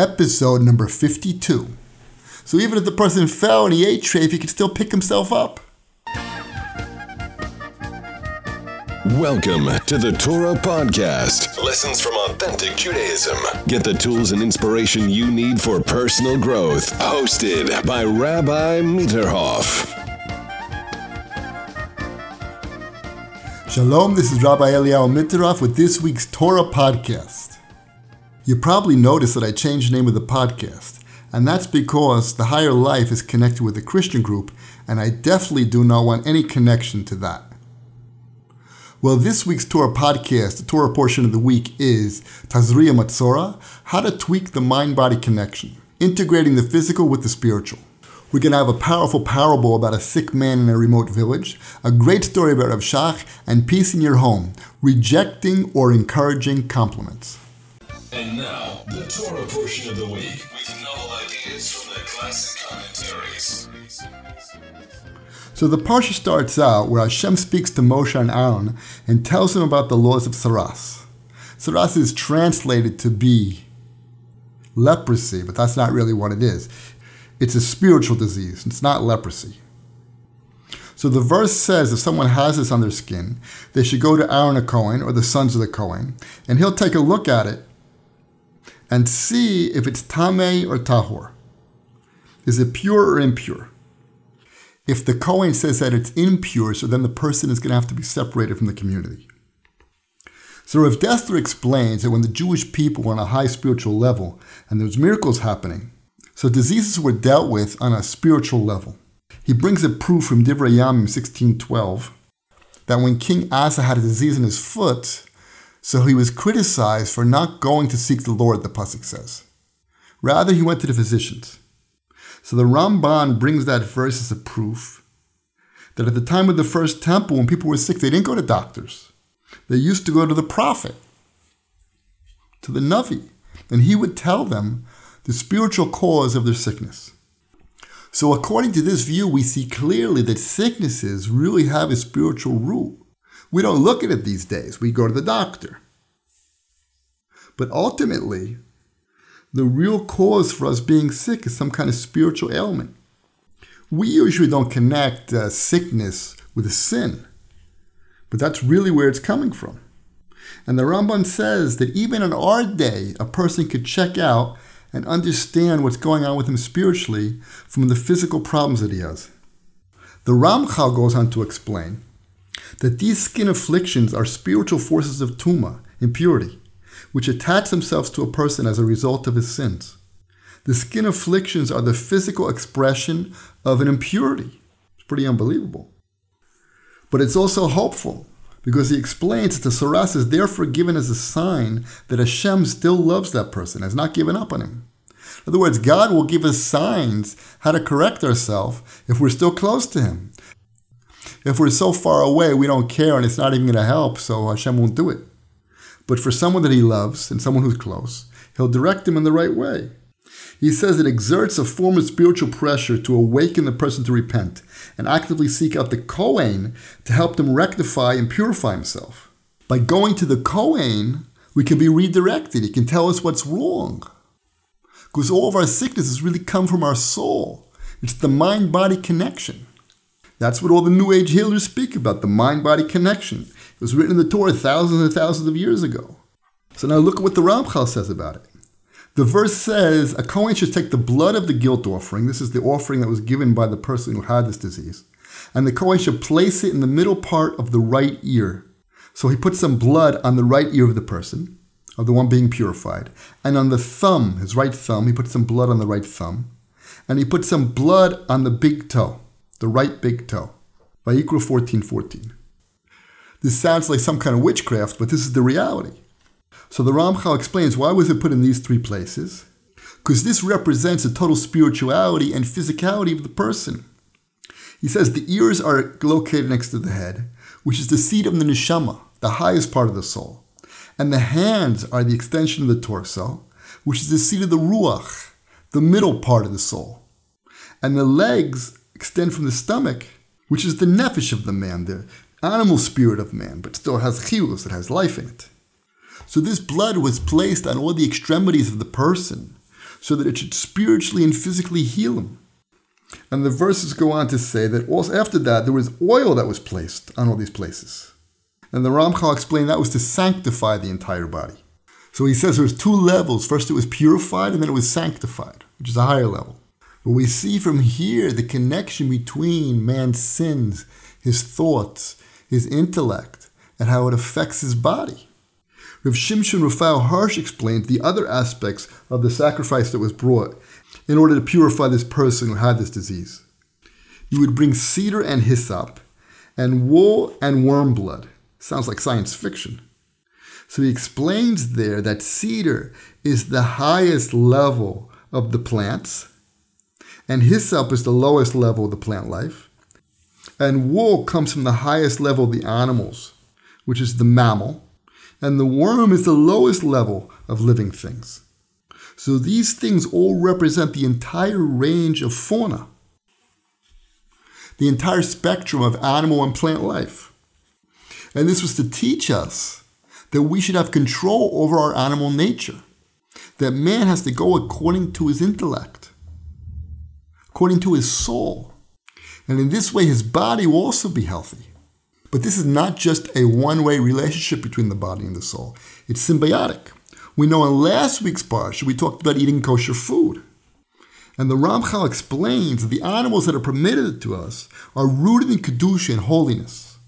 episode number 52. So even if the person fell and he ate treif, he could still pick himself up. Welcome to the Torah Podcast. Lessons from authentic Judaism. Get the tools and inspiration you need for personal growth. Hosted by Rabbi Mitterhoff. Shalom, this is Rabbi Eliyahu Mitterhoff with this week's Torah Podcast. You probably noticed that I changed the name of the podcast, and that's because the higher life is connected with the Christian group, and I definitely do not want any connection to that. Well, this week's Torah podcast, the Torah portion of the week is Tazria Matzora, how to tweak the mind-body connection, integrating the physical with the spiritual. We're going to have a powerful parable about a sick man in a remote village, a great story about Rav Shach, and peace in your home, rejecting or encouraging compliments. And now, the Torah portion of the week with novel ideas from the classic commentaries. So the parsha starts out where Hashem speaks to Moshe and Aaron and tells them about the laws of Saras. Saras is translated to be leprosy, but that's not really what it is. It's a spiritual disease. It's not leprosy. So the verse says if someone has this on their skin, they should go to Aaron a Cohen or the sons of the Cohen, and he'll take a look at it and see if it's tameh or tahor. Is it pure or impure? If the Kohen says that it's impure, so then the person is going to have to be separated from the community. So Rav Dessler explains that when the Jewish people were on a high spiritual level and there was miracles happening, so diseases were dealt with on a spiritual level. He brings a proof from Divrei Yamim 1612 that when King Asa had a disease in his foot, so he was criticized for not going to seek the Lord, the Pasuk says. Rather, he went to the physicians. So the Ramban brings that verse as a proof that at the time of the first temple, when people were sick, they didn't go to doctors. They used to go to the prophet, to the Navi, and he would tell them the spiritual cause of their sickness. So, according to this view, we see clearly that sicknesses really have a spiritual root. We don't look at it these days, we go to the doctor. But ultimately, the real cause for us being sick is some kind of spiritual ailment. We usually don't connect uh, sickness with a sin, but that's really where it's coming from. And the Ramban says that even in our day, a person could check out and understand what's going on with him spiritually from the physical problems that he has. The Ramchal goes on to explain that these skin afflictions are spiritual forces of tuma, impurity which attach themselves to a person as a result of his sins. The skin afflictions are the physical expression of an impurity. It's pretty unbelievable. But it's also hopeful because he explains that the saras is therefore given as a sign that Hashem still loves that person, has not given up on him. In other words, God will give us signs how to correct ourselves if we're still close to Him. If we're so far away, we don't care and it's not even going to help, so Hashem won't do it. But for someone that he loves and someone who's close, he'll direct him in the right way. He says it exerts a form of spiritual pressure to awaken the person to repent and actively seek out the Kohen to help them rectify and purify himself. By going to the Kohen, we can be redirected. He can tell us what's wrong. Because all of our sicknesses really come from our soul. It's the mind body connection. That's what all the New Age healers speak about the mind body connection. It was written in the Torah thousands and thousands of years ago. So now look at what the Ramchal says about it. The verse says a Kohen should take the blood of the guilt offering. This is the offering that was given by the person who had this disease. And the Kohen should place it in the middle part of the right ear. So he puts some blood on the right ear of the person, of the one being purified. And on the thumb, his right thumb, he puts some blood on the right thumb. And he puts some blood on the big toe, the right big toe. Vayikra 14 14. This sounds like some kind of witchcraft, but this is the reality. So the Ramchal explains why was it put in these three places? Because this represents the total spirituality and physicality of the person. He says the ears are located next to the head, which is the seat of the neshama, the highest part of the soul. And the hands are the extension of the torso, which is the seat of the ruach, the middle part of the soul. And the legs extend from the stomach, which is the nefesh of the man, the animal spirit of man, but still has chiyus, it has life in it. So this blood was placed on all the extremities of the person so that it should spiritually and physically heal him. And the verses go on to say that also after that there was oil that was placed on all these places. And the Ramchal explained that was to sanctify the entire body. So he says there was two levels. First it was purified and then it was sanctified, which is a higher level. But we see from here the connection between man's sins, his thoughts, his intellect, and how it affects his body. Rav Shimshon Raphael Hirsch explained the other aspects of the sacrifice that was brought in order to purify this person who had this disease. You would bring cedar and hyssop, and wool and worm blood. Sounds like science fiction. So he explains there that cedar is the highest level of the plants, and hyssop is the lowest level of the plant life, and wool comes from the highest level of the animals, which is the mammal, and the worm is the lowest level of living things. So these things all represent the entire range of fauna, the entire spectrum of animal and plant life. And this was to teach us that we should have control over our animal nature, that man has to go according to his intellect, according to his soul. And in this way, his body will also be healthy. But this is not just a one way relationship between the body and the soul, it's symbiotic. We know in last week's parsha we talked about eating kosher food. And the Ramchal explains that the animals that are permitted to us are rooted in Kedusha and holiness.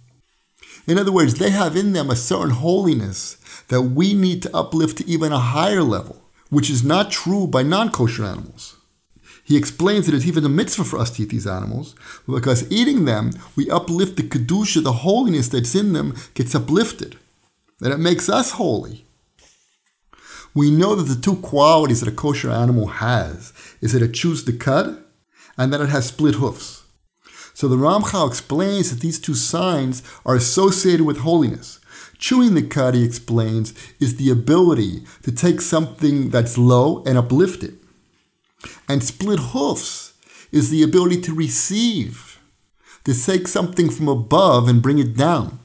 In other words, they have in them a certain holiness that we need to uplift to even a higher level, which is not true by non kosher animals. He explains that it's even a mitzvah for us to eat these animals, because eating them, we uplift the kedusha, the holiness that's in them gets uplifted, and it makes us holy. We know that the two qualities that a kosher animal has is that it chews the cud and that it has split hoofs. So the Ramchal explains that these two signs are associated with holiness. Chewing the cud, he explains, is the ability to take something that's low and uplift it. And split hoofs is the ability to receive, to take something from above and bring it down.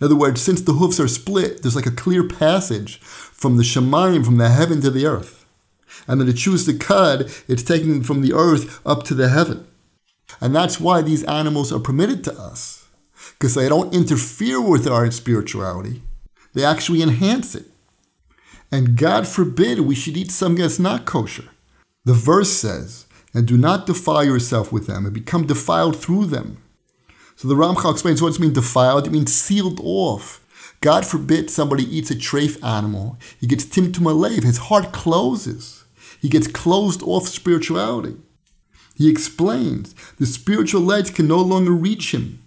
In other words, since the hoofs are split, there's like a clear passage from the Shemayim, from the heaven to the earth. And then to choose the cud, it's taken from the earth up to the heaven. And that's why these animals are permitted to us, because they don't interfere with our spirituality, they actually enhance it. And God forbid we should eat something that's not kosher. The verse says, and do not defile yourself with them and become defiled through them. So the Ramchal explains what does it mean defiled? It means sealed off. God forbid somebody eats a treif animal. He gets timtum alev. His heart closes. He gets closed off spirituality. He explains the spiritual lights can no longer reach him.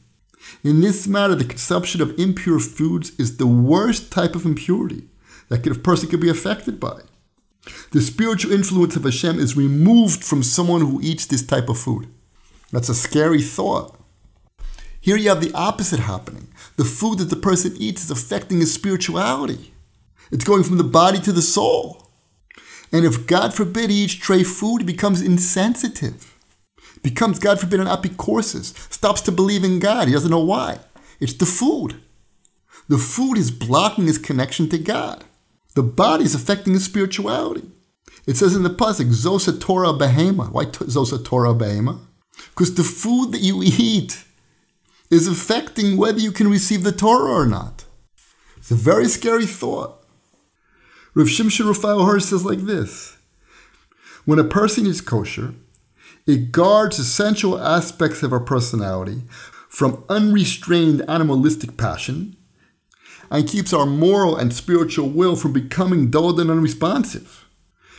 In this matter, the consumption of impure foods is the worst type of impurity that a person could be affected by. The spiritual influence of Hashem is removed from someone who eats this type of food. That's a scary thought. Here you have the opposite happening. The food that the person eats is affecting his spirituality. It's going from the body to the soul. And if God forbid he eats treif food, he becomes insensitive. Becomes, God forbid, an apicorsis. Stops to believe in God. He doesn't know why. It's the food. The food is blocking his connection to God. The body is affecting his spirituality. It says in the pasuk, "Zosa Torah behema." Why Zosa Torah behema? Because the food that you eat is affecting whether you can receive the Torah or not. It's a very scary thought. Rav Shimshon Raphael Hirsch says like this: When a person is kosher, it guards essential aspects of our personality from unrestrained animalistic passion and keeps our moral and spiritual will from becoming dulled and unresponsive.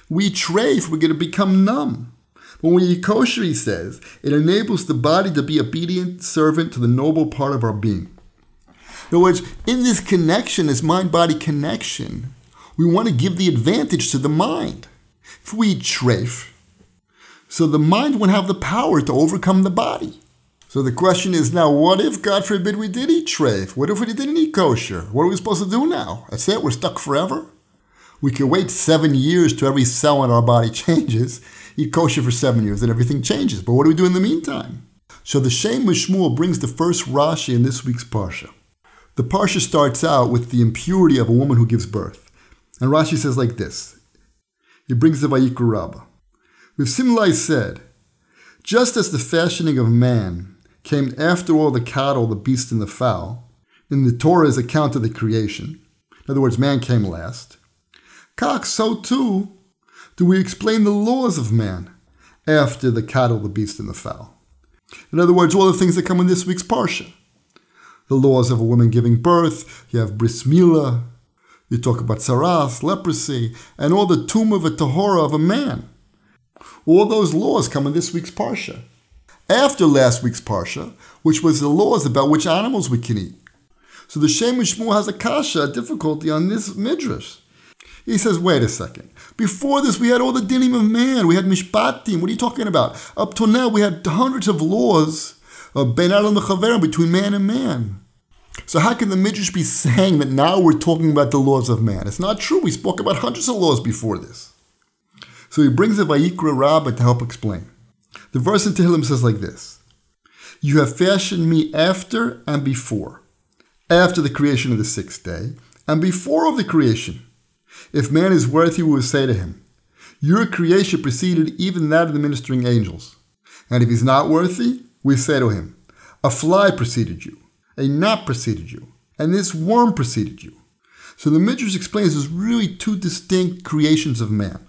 We treif, we're going to become numb. But when he says, it enables the body to be obedient servant to the noble part of our being. In other words, in this connection, this mind body connection, we want to give the advantage to the mind. If we treif, so the mind won't have the power to overcome the body. So the question is now, what if, God forbid, we did eat treif? What if we didn't eat kosher? What are we supposed to do now? That's it? We're stuck forever? We could wait seven years to every cell in our body changes, eat kosher for seven years, and everything changes. But what do we do in the meantime? So the Shem Mishmuel brings the first Rashi in this week's Parsha. The Parsha starts out with the impurity of a woman who gives birth. And Rashi says like this He brings the Vayikra. With Simlai said, just as the fashioning of man came after all the cattle, the beast, and the fowl, in the Torah's account of the creation, in other words, man came last, Kach, so too do we explain the laws of man after the cattle, the beast, and the fowl. In other words, all the things that come in this week's Parsha. The laws of a woman giving birth, you have bris milah, you talk about saras, leprosy, and all the tomb of a tahora of a man. All those laws come in this week's Parsha. After last week's Parsha, which was the laws about which animals we can eat. So the Shem Shmuel has a kasha, a difficulty on this midrash. He says, wait a second. Before this, we had all the dinim of man. We had mishpatim. What are you talking about? Up till now, we had hundreds of laws of ben adam between man and man. So how can the midrash be saying that now we're talking about the laws of man? It's not true. We spoke about hundreds of laws before this. So he brings the Vayikra Rabbah to help explain. The verse in Tehillim says like this You have fashioned me after and before, after the creation of the sixth day, and before of the creation. If man is worthy, we will say to him, Your creation preceded even that of the ministering angels. And if he's not worthy, we say to him, A fly preceded you, a gnat preceded you, and this worm preceded you. So the Midrash explains there's really two distinct creations of man.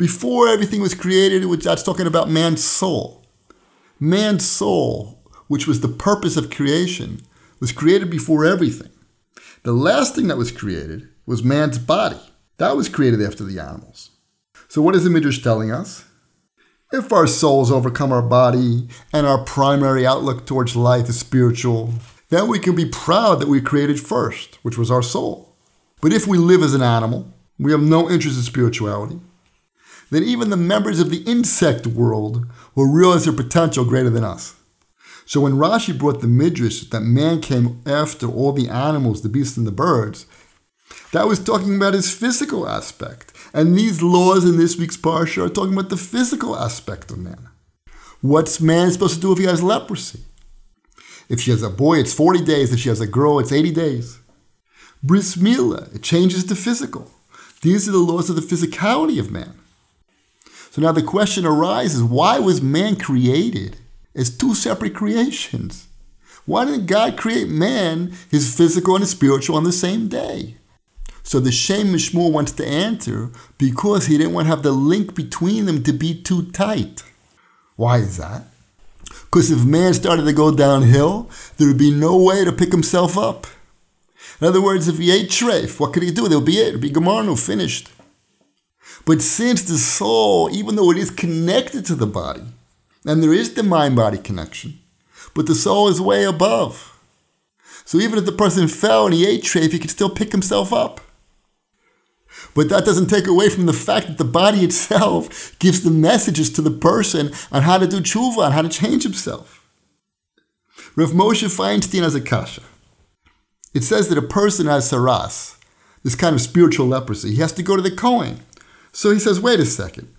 Before everything was created, which that's talking about man's soul. Man's soul, which was the purpose of creation, was created before everything. The last thing that was created was man's body. That was created after the animals. So, what is the Midrash telling us? If our souls overcome our body and our primary outlook towards life is spiritual, then we can be proud that we created first, which was our soul. But if we live as an animal, we have no interest in spirituality, then even the members of the insect world will realize their potential greater than us. So when Rashi brought the midrash that man came after all the animals, the beasts, and the birds, that was talking about his physical aspect. And these laws in this week's parsha are talking about the physical aspect of man. What's man supposed to do if he has leprosy? If she has a boy, it's 40 days. If she has a girl, it's 80 days. Bris milah, it changes to physical. These are the laws of the physicality of man. So now the question arises why was man created as two separate creations? Why didn't God create man, his physical and his spiritual, on the same day? So the Shem Mishmuel wants to answer because he didn't want to have the link between them to be too tight. Why is that? Because if man started to go downhill, there would be no way to pick himself up. In other words, if he ate treif, what could he do? There would be it. It would be Gemarnu, finished. But since the soul, even though it is connected to the body, and there is the mind body connection, but the soul is way above. So even if the person fell and he ate treif, he could still pick himself up. But that doesn't take away from the fact that the body itself gives the messages to the person on how to do tshuva, on how to change himself. Rav Moshe Feinstein has a kasha. It says that a person has saras, this kind of spiritual leprosy. He has to go to the Kohen. So he says, wait a second.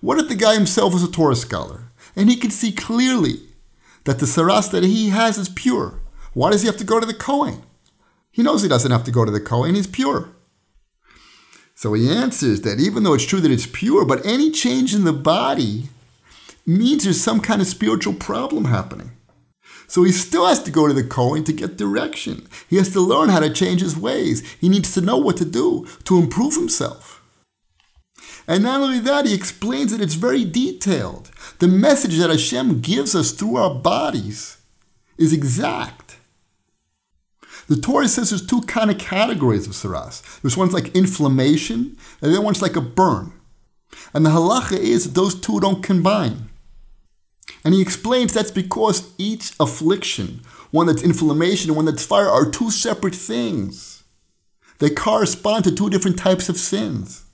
What if the guy himself is a Torah scholar and he can see clearly that the saras that he has is pure? Why does he have to go to the Kohen? He knows he doesn't have to go to the Kohen, he's pure. So he answers that even though it's true that it's pure, but any change in the body means there's some kind of spiritual problem happening. So he still has to go to the Kohen to get direction. He has to learn how to change his ways. He needs to know what to do to improve himself. And not only that, he explains that it's very detailed. The message that Hashem gives us through our bodies is exact. The Torah says there's two kind of categories of saras. There's one's like inflammation, and then one's like a burn. And the halacha is that those two don't combine. And he explains that's because each affliction, one that's inflammation and one that's fire, are two separate things. They correspond to two different types of sins.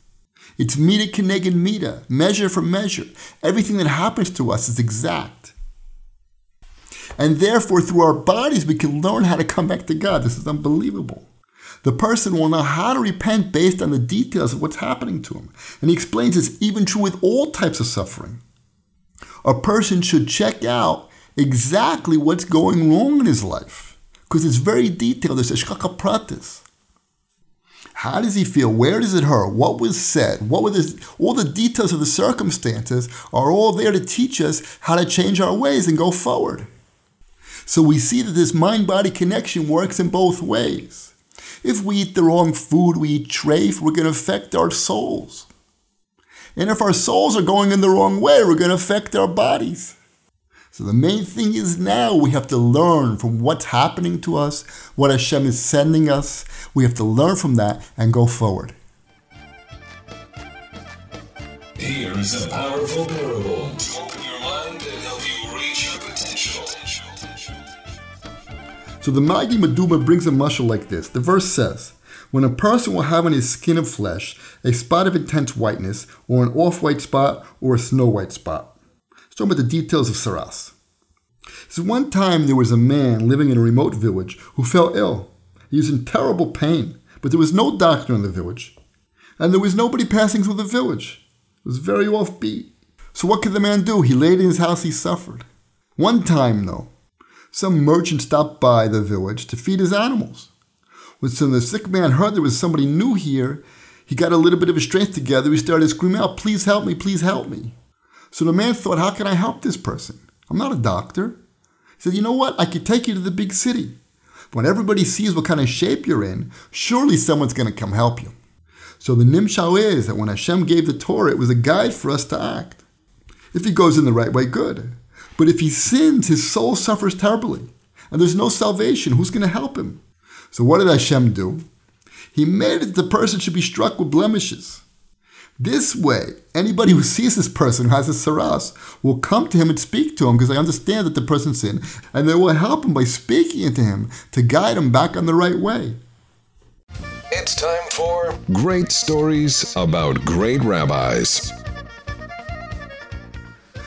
It's mida keneged mida, measure for measure. Everything that happens to us is exact. And therefore, through our bodies, we can learn how to come back to God. This is unbelievable. The person will know how to repent based on the details of what's happening to him. And he explains it's even true with all types of suffering. A person should check out exactly what's going wrong in his life because it's very detailed. There's a pratis. How does he feel? Where does it hurt? What was said? What were the, all the details of the circumstances are all there to teach us how to change our ways and go forward. So we see that this mind body connection works in both ways. If we eat the wrong food, we eat treif, we're going to affect our souls. And if our souls are going in the wrong way, we're going to affect our bodies. So the main thing is now we have to learn from what's happening to us, what Hashem is sending us. We have to learn from that and go forward. Here is a powerful parable to open your mind and help you reach your potential. So the Magi Meduma brings a mushal like this. The verse says, when a person will have on his skin of flesh a spot of intense whiteness, or an off-white spot, or a snow-white spot talking about the details of Saras. So one time there was a man living in a remote village who fell ill. He was in terrible pain, but there was no doctor in the village. And there was nobody passing through the village. It was very offbeat. So what could the man do? He laid in his house, he suffered. One time, though, some merchant stopped by the village to feed his animals. When the sick man heard there was somebody new here, he got a little bit of his strength together. He started screaming out, Please help me, please help me. So the man thought, how can I help this person? I'm not a doctor. He said, you know what? I could take you to the big city. When everybody sees what kind of shape you're in, surely someone's going to come help you. So the nimshal is that when Hashem gave the Torah, it was a guide for us to act. If he goes in the right way, good. But if he sins, his soul suffers terribly. And there's no salvation. Who's going to help him? So what did Hashem do? He made it that the person should be struck with blemishes. This way, anybody who sees this person who has a saras will come to him and speak to him because they understand that the person's sin, and they will help him by speaking to him to guide him back on the right way. It's time for Great Stories About Great Rabbis.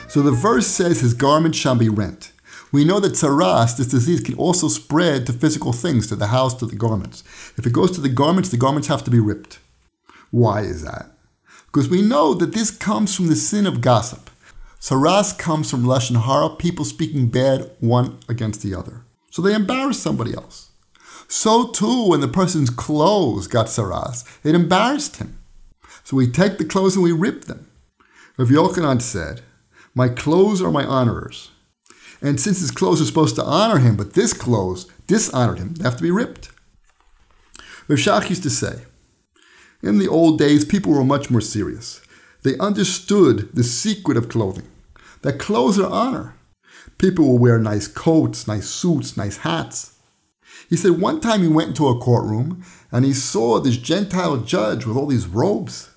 So the verse says his garment shall be rent. We know that saras, this disease, can also spread to physical things, to the house, to the garments. If it goes to the garments, the garments have to be ripped. Why is that? Because we know that this comes from the sin of gossip. Saras comes from Lashon Hara, people speaking bad one against the other. So they embarrass somebody else. So too, when the person's clothes got saras, it embarrassed him. So we take the clothes and we rip them. Rav Yochanan said, My clothes are my honorers. And since his clothes are supposed to honor him, but this clothes dishonored him, they have to be ripped. Rav Shach used to say, in the old days, people were much more serious. They understood the secret of clothing, that clothes are honor. People will wear nice coats, nice suits, nice hats. He said one time he went into a courtroom and he saw this Gentile judge with all these robes.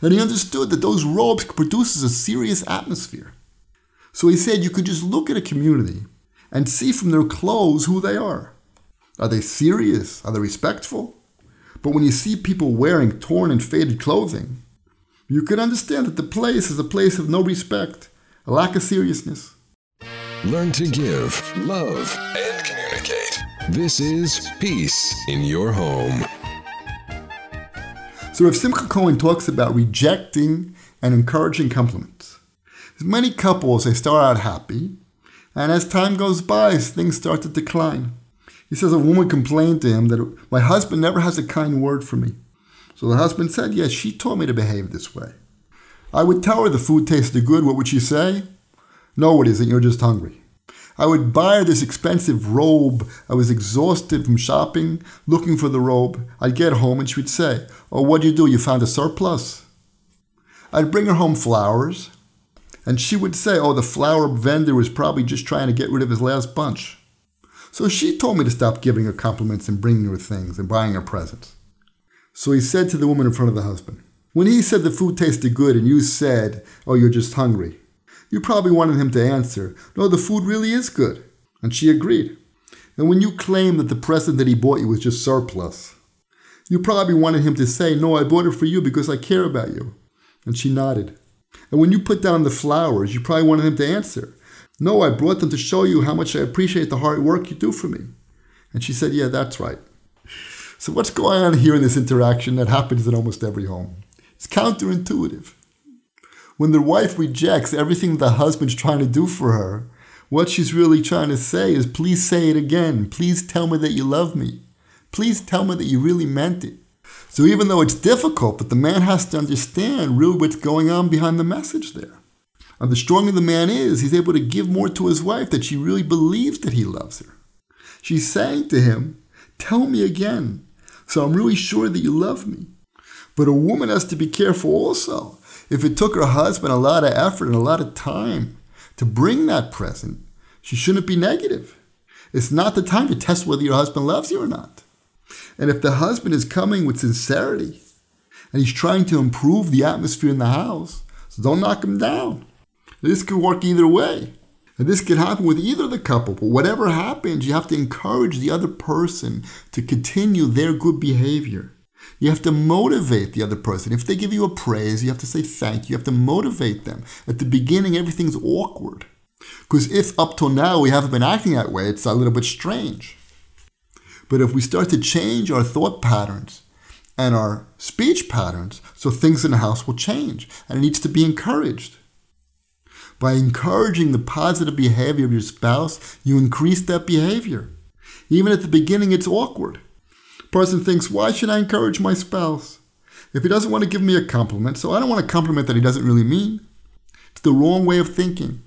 And he understood that those robes produces a serious atmosphere. So he said you could just look at a community and see from their clothes who they are. Are they serious? Are they respectful? But when you see people wearing torn and faded clothing, you can understand that the place is a place of no respect, a lack of seriousness. Learn to give, love, and communicate. This is Peace in Your Home. So if Simcha Cohen talks about rejecting and encouraging compliments. Many couples, they start out happy, and as time goes by, things start to decline. He says a woman complained to him that my husband never has a kind word for me. So the husband said, Yes, she taught me to behave this way. I would tell her the food tasted good. What would she say? No, it isn't. You're just hungry. I would buy her this expensive robe. I was exhausted from shopping, looking for the robe. I'd get home and she would say, Oh, what'd you do? You found a surplus? I'd bring her home flowers, and she would say, Oh, the flower vendor was probably just trying to get rid of his last bunch. So she told me to stop giving her compliments and bringing her things and buying her presents. So he said to the woman in front of the husband, When he said the food tasted good and you said, Oh, you're just hungry, you probably wanted him to answer, No, the food really is good. And she agreed. And when you claimed that the present that he bought you was just surplus, you probably wanted him to say, No, I bought it for you because I care about you. And she nodded. And when you put down the flowers, you probably wanted him to answer, no, I brought them to show you how much I appreciate the hard work you do for me. And she said, Yeah, that's right. So, what's going on here in this interaction that happens in almost every home? It's counterintuitive. When the wife rejects everything the husband's trying to do for her, what she's really trying to say is, Please say it again. Please tell me that you love me. Please tell me that you really meant it. So even though it's difficult, but the man has to understand really what's going on behind the message there. And the stronger the man is, he's able to give more to his wife that she really believes that he loves her. She's saying to him, Tell me again, so I'm really sure that you love me. But a woman has to be careful also. If it took her husband a lot of effort and a lot of time to bring that present, she shouldn't be negative. It's not the time to test whether your husband loves you or not. And if the husband is coming with sincerity and he's trying to improve the atmosphere in the house, so don't knock him down. This could work either way. And this could happen with either the couple. But whatever happens, you have to encourage the other person to continue their good behavior. You have to motivate the other person. If they give you a praise, you have to say thank you. You have to motivate them. At the beginning, everything's awkward. Because if up till now we haven't been acting that way, it's a little bit strange. But if we start to change our thought patterns and our speech patterns, so things in the house will change. And it needs to be encouraged. By encouraging the positive behavior of your spouse, you increase that behavior. Even at the beginning, it's awkward. Person thinks, why should I encourage my spouse? If he doesn't want to give me a compliment, so I don't want a compliment that he doesn't really mean. It's the wrong way of thinking.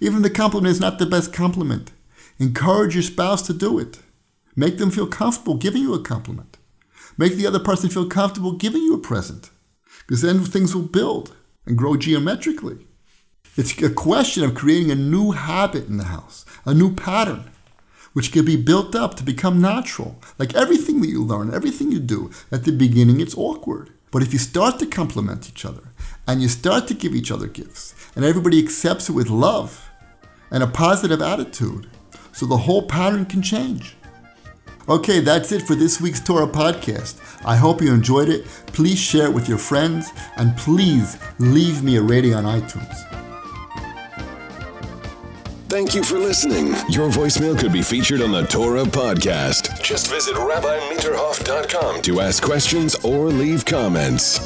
Even the compliment is not the best compliment. Encourage your spouse to do it. Make them feel comfortable giving you a compliment. Make the other person feel comfortable giving you a present. Because then things will build and grow geometrically. It's a question of creating a new habit in the house, a new pattern, which can be built up to become natural. Like everything that you learn, everything you do, at the beginning it's awkward. But if you start to compliment each other and you start to give each other gifts and everybody accepts it with love and a positive attitude, so the whole pattern can change. Okay, that's it for this week's Torah podcast. I hope you enjoyed it. Please share it with your friends and please leave me a rating on iTunes. Thank you for listening. Your voicemail could be featured on the Torah podcast. Just visit RabbiMitterhoff.com to ask questions or leave comments.